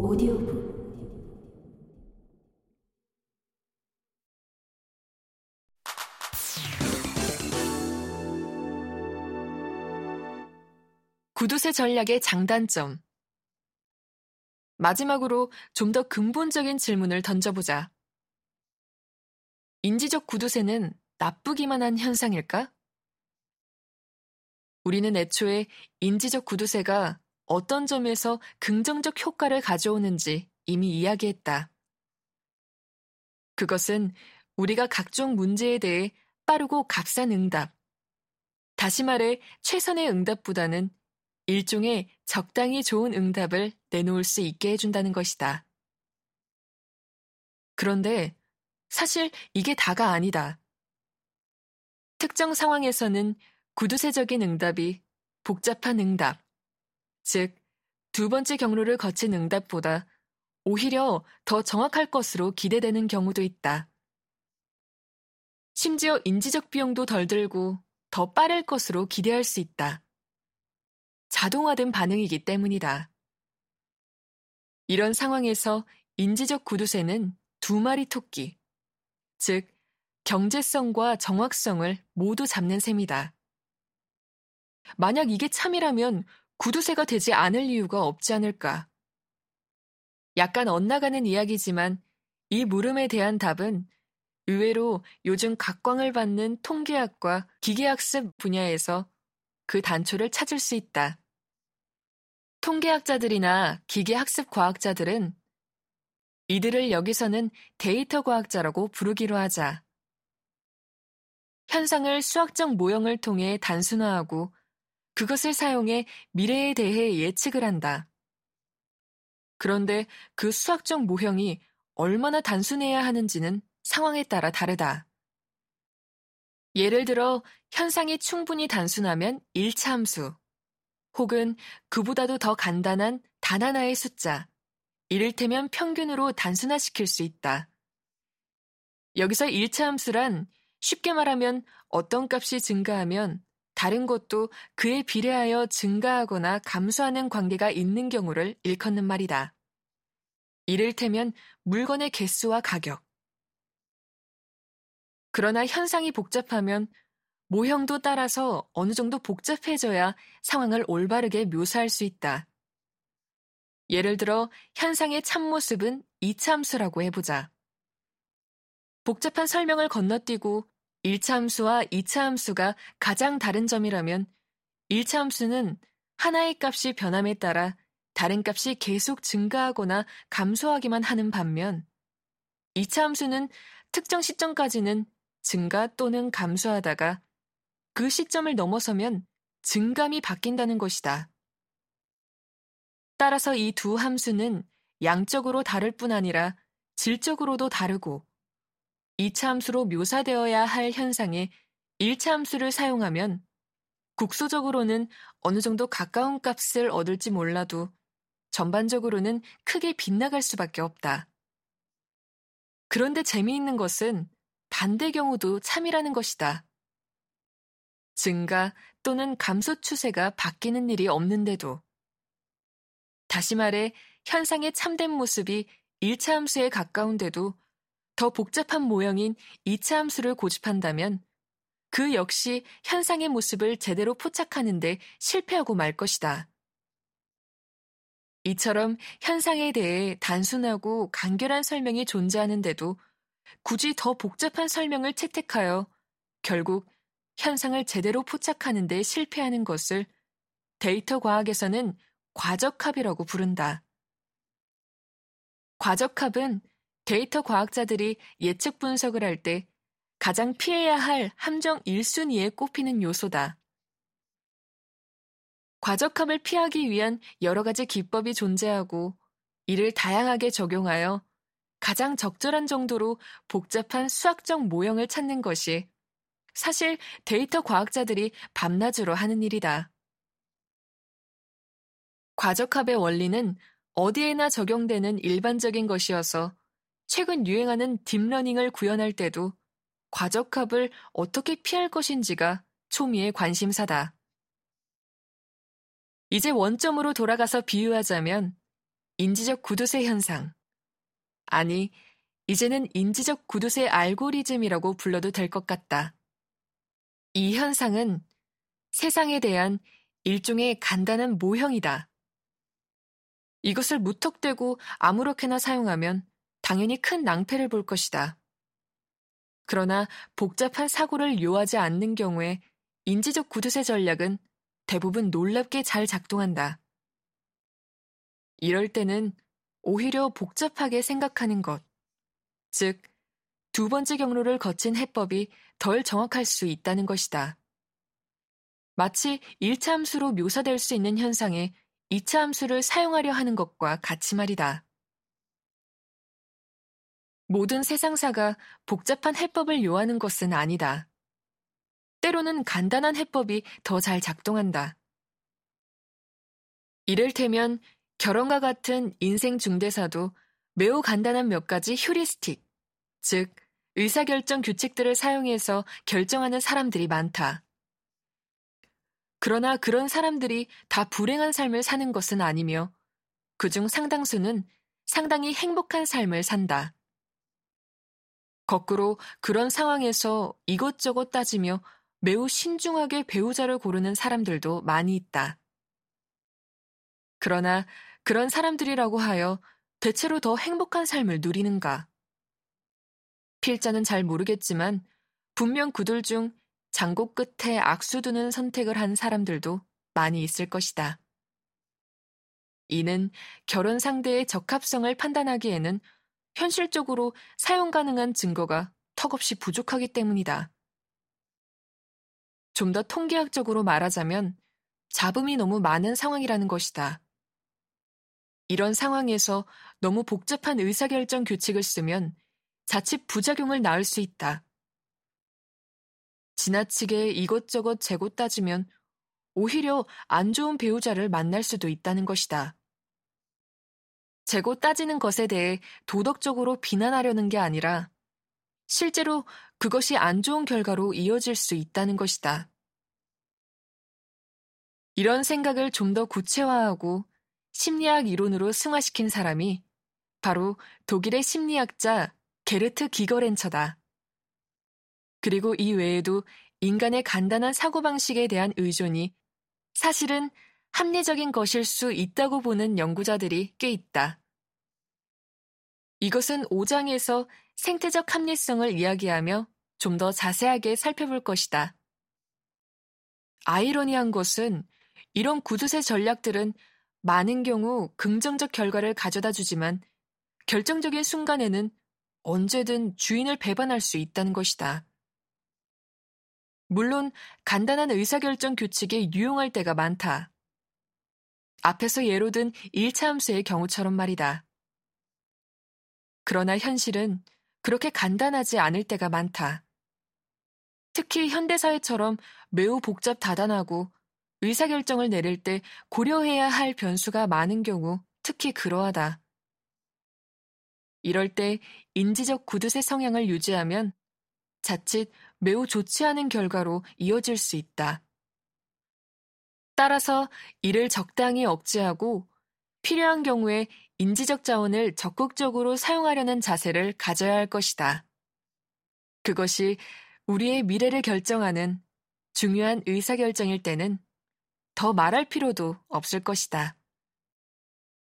오디오북 구두쇠 전략의 장단점 마지막으로 좀 더 근본적인 질문을 던져보자. 인지적 구두쇠는 나쁘기만 한 현상일까? 우리는 애초에 인지적 구두쇠가 어떤 점에서 긍정적 효과를 가져오는지 이미 이야기했다. 그것은 우리가 각종 문제에 대해 빠르고 값싼 응답, 다시 말해 최선의 응답보다는 일종의 적당히 좋은 응답을 내놓을 수 있게 해준다는 것이다. 그런데 사실 이게 다가 아니다. 특정 상황에서는 구두쇠적인 응답이 복잡한 응답, 즉, 두 번째 경로를 거친 응답보다 오히려 더 정확할 것으로 기대되는 경우도 있다. 심지어 인지적 비용도 덜 들고 더 빠를 것으로 기대할 수 있다. 자동화된 반응이기 때문이다. 이런 상황에서 인지적 구두쇠는 두 마리 토끼, 즉, 경제성과 정확성을 모두 잡는 셈이다. 만약 이게 참이라면 구두쇠가 되지 않을 이유가 없지 않을까. 약간 엇나가는 이야기지만 이 물음에 대한 답은 의외로 요즘 각광을 받는 통계학과 기계학습 분야에서 그 단초를 찾을 수 있다. 통계학자들이나 기계학습 과학자들은 이들을 여기서는 데이터 과학자라고 부르기로 하자. 현상을 수학적 모형을 통해 단순화하고 그것을 사용해 미래에 대해 예측을 한다. 그런데 그 수학적 모형이 얼마나 단순해야 하는지는 상황에 따라 다르다. 예를 들어 현상이 충분히 단순하면 1차 함수, 혹은 그보다도 더 간단한 단 하나의 숫자, 이를테면 평균으로 단순화시킬 수 있다. 여기서 1차 함수란 쉽게 말하면 어떤 값이 증가하면 다른 것도 그에 비례하여 증가하거나 감소하는 관계가 있는 경우를 일컫는 말이다. 이를테면 물건의 개수와 가격. 그러나 현상이 복잡하면 모형도 따라서 어느 정도 복잡해져야 상황을 올바르게 묘사할 수 있다. 예를 들어 현상의 참모습은 이참수라고 해보자. 복잡한 설명을 건너뛰고 1차 함수와 2차 함수가 가장 다른 점이라면 1차 함수는 하나의 값이 변함에 따라 다른 값이 계속 증가하거나 감소하기만 하는 반면 2차 함수는 특정 시점까지는 증가 또는 감소하다가 그 시점을 넘어서면 증감이 바뀐다는 것이다. 따라서 이 두 함수는 양적으로 다를 뿐 아니라 질적으로도 다르고 2차 함수로 묘사되어야 할 현상에 1차 함수를 사용하면 국소적으로는 어느 정도 가까운 값을 얻을지 몰라도 전반적으로는 크게 빗나갈 수밖에 없다. 그런데 재미있는 것은 반대 경우도 참이라는 것이다. 증가 또는 감소 추세가 바뀌는 일이 없는데도 다시 말해 현상의 참된 모습이 1차 함수에 가까운데도 더 복잡한 모형인 2차 함수를 고집한다면 그 역시 현상의 모습을 제대로 포착하는데 실패하고 말 것이다. 이처럼 현상에 대해 단순하고 간결한 설명이 존재하는데도 굳이 더 복잡한 설명을 채택하여 결국 현상을 제대로 포착하는데 실패하는 것을 데이터 과학에서는 과적합이라고 부른다. 과적합은 데이터 과학자들이 예측 분석을 할 때 가장 피해야 할 함정 1순위에 꼽히는 요소다. 과적합을 피하기 위한 여러 가지 기법이 존재하고 이를 다양하게 적용하여 가장 적절한 정도로 복잡한 수학적 모형을 찾는 것이 사실 데이터 과학자들이 밤낮으로 하는 일이다. 과적합의 원리는 어디에나 적용되는 일반적인 것이어서 최근 유행하는 딥러닝을 구현할 때도 과적합을 어떻게 피할 것인지가 초미의 관심사다. 이제 원점으로 돌아가서 비유하자면 인지적 구두쇠 현상. 아니, 이제는 인지적 구두쇠 알고리즘이라고 불러도 될 것 같다. 이 현상은 세상에 대한 일종의 간단한 모형이다. 이것을 무턱대고 아무렇게나 사용하면 당연히 큰 낭패를 볼 것이다. 그러나 복잡한 사고를 요하지 않는 경우에 인지적 구두쇠 전략은 대부분 놀랍게 잘 작동한다. 이럴 때는 오히려 복잡하게 생각하는 것, 즉, 두 번째 경로를 거친 해법이 덜 정확할 수 있다는 것이다. 마치 1차 함수로 묘사될 수 있는 현상에 2차 함수를 사용하려 하는 것과 같이 말이다. 모든 세상사가 복잡한 해법을 요하는 것은 아니다. 때로는 간단한 해법이 더 잘 작동한다. 이를테면 결혼과 같은 인생 중대사도 매우 간단한 몇 가지 휴리스틱, 즉, 의사결정 규칙들을 사용해서 결정하는 사람들이 많다. 그러나 그런 사람들이 다 불행한 삶을 사는 것은 아니며 그중 상당수는 상당히 행복한 삶을 산다. 거꾸로 그런 상황에서 이것저것 따지며 매우 신중하게 배우자를 고르는 사람들도 많이 있다. 그러나 그런 사람들이라고 하여 대체로 더 행복한 삶을 누리는가? 필자는 잘 모르겠지만 분명 그들 중 장고 끝에 악수 두는 선택을 한 사람들도 많이 있을 것이다. 이는 결혼 상대의 적합성을 판단하기에는 현실적으로 사용 가능한 증거가 턱없이 부족하기 때문이다. 좀 더 통계학적으로 말하자면 잡음이 너무 많은 상황이라는 것이다. 이런 상황에서 너무 복잡한 의사결정 규칙을 쓰면 자칫 부작용을 낳을 수 있다. 지나치게 이것저것 재고 따지면 오히려 안 좋은 배우자를 만날 수도 있다는 것이다. 재고 따지는 것에 대해 도덕적으로 비난하려는 게 아니라 실제로 그것이 안 좋은 결과로 이어질 수 있다는 것이다. 이런 생각을 좀 더 구체화하고 심리학 이론으로 승화시킨 사람이 바로 독일의 심리학자 게르트 기거렌처다. 그리고 이 외에도 인간의 간단한 사고방식에 대한 의존이 사실은 합리적인 것일 수 있다고 보는 연구자들이 꽤 있다. 이것은 5장에서 생태적 합리성을 이야기하며 좀 더 자세하게 살펴볼 것이다. 아이러니한 것은 이런 구두쇠 전략들은 많은 경우 긍정적 결과를 가져다 주지만 결정적인 순간에는 언제든 주인을 배반할 수 있다는 것이다. 물론 간단한 의사결정 규칙에 유용할 때가 많다. 앞에서 예로 든 1차 함수의 경우처럼 말이다. 그러나 현실은 그렇게 간단하지 않을 때가 많다. 특히 현대사회처럼 매우 복잡 다단하고 의사결정을 내릴 때 고려해야 할 변수가 많은 경우 특히 그러하다. 이럴 때 인지적 구두쇠 성향을 유지하면 자칫 매우 좋지 않은 결과로 이어질 수 있다. 따라서 이를 적당히 억제하고 필요한 경우에 인지적 자원을 적극적으로 사용하려는 자세를 가져야 할 것이다. 그것이 우리의 미래를 결정하는 중요한 의사결정일 때는 더 말할 필요도 없을 것이다.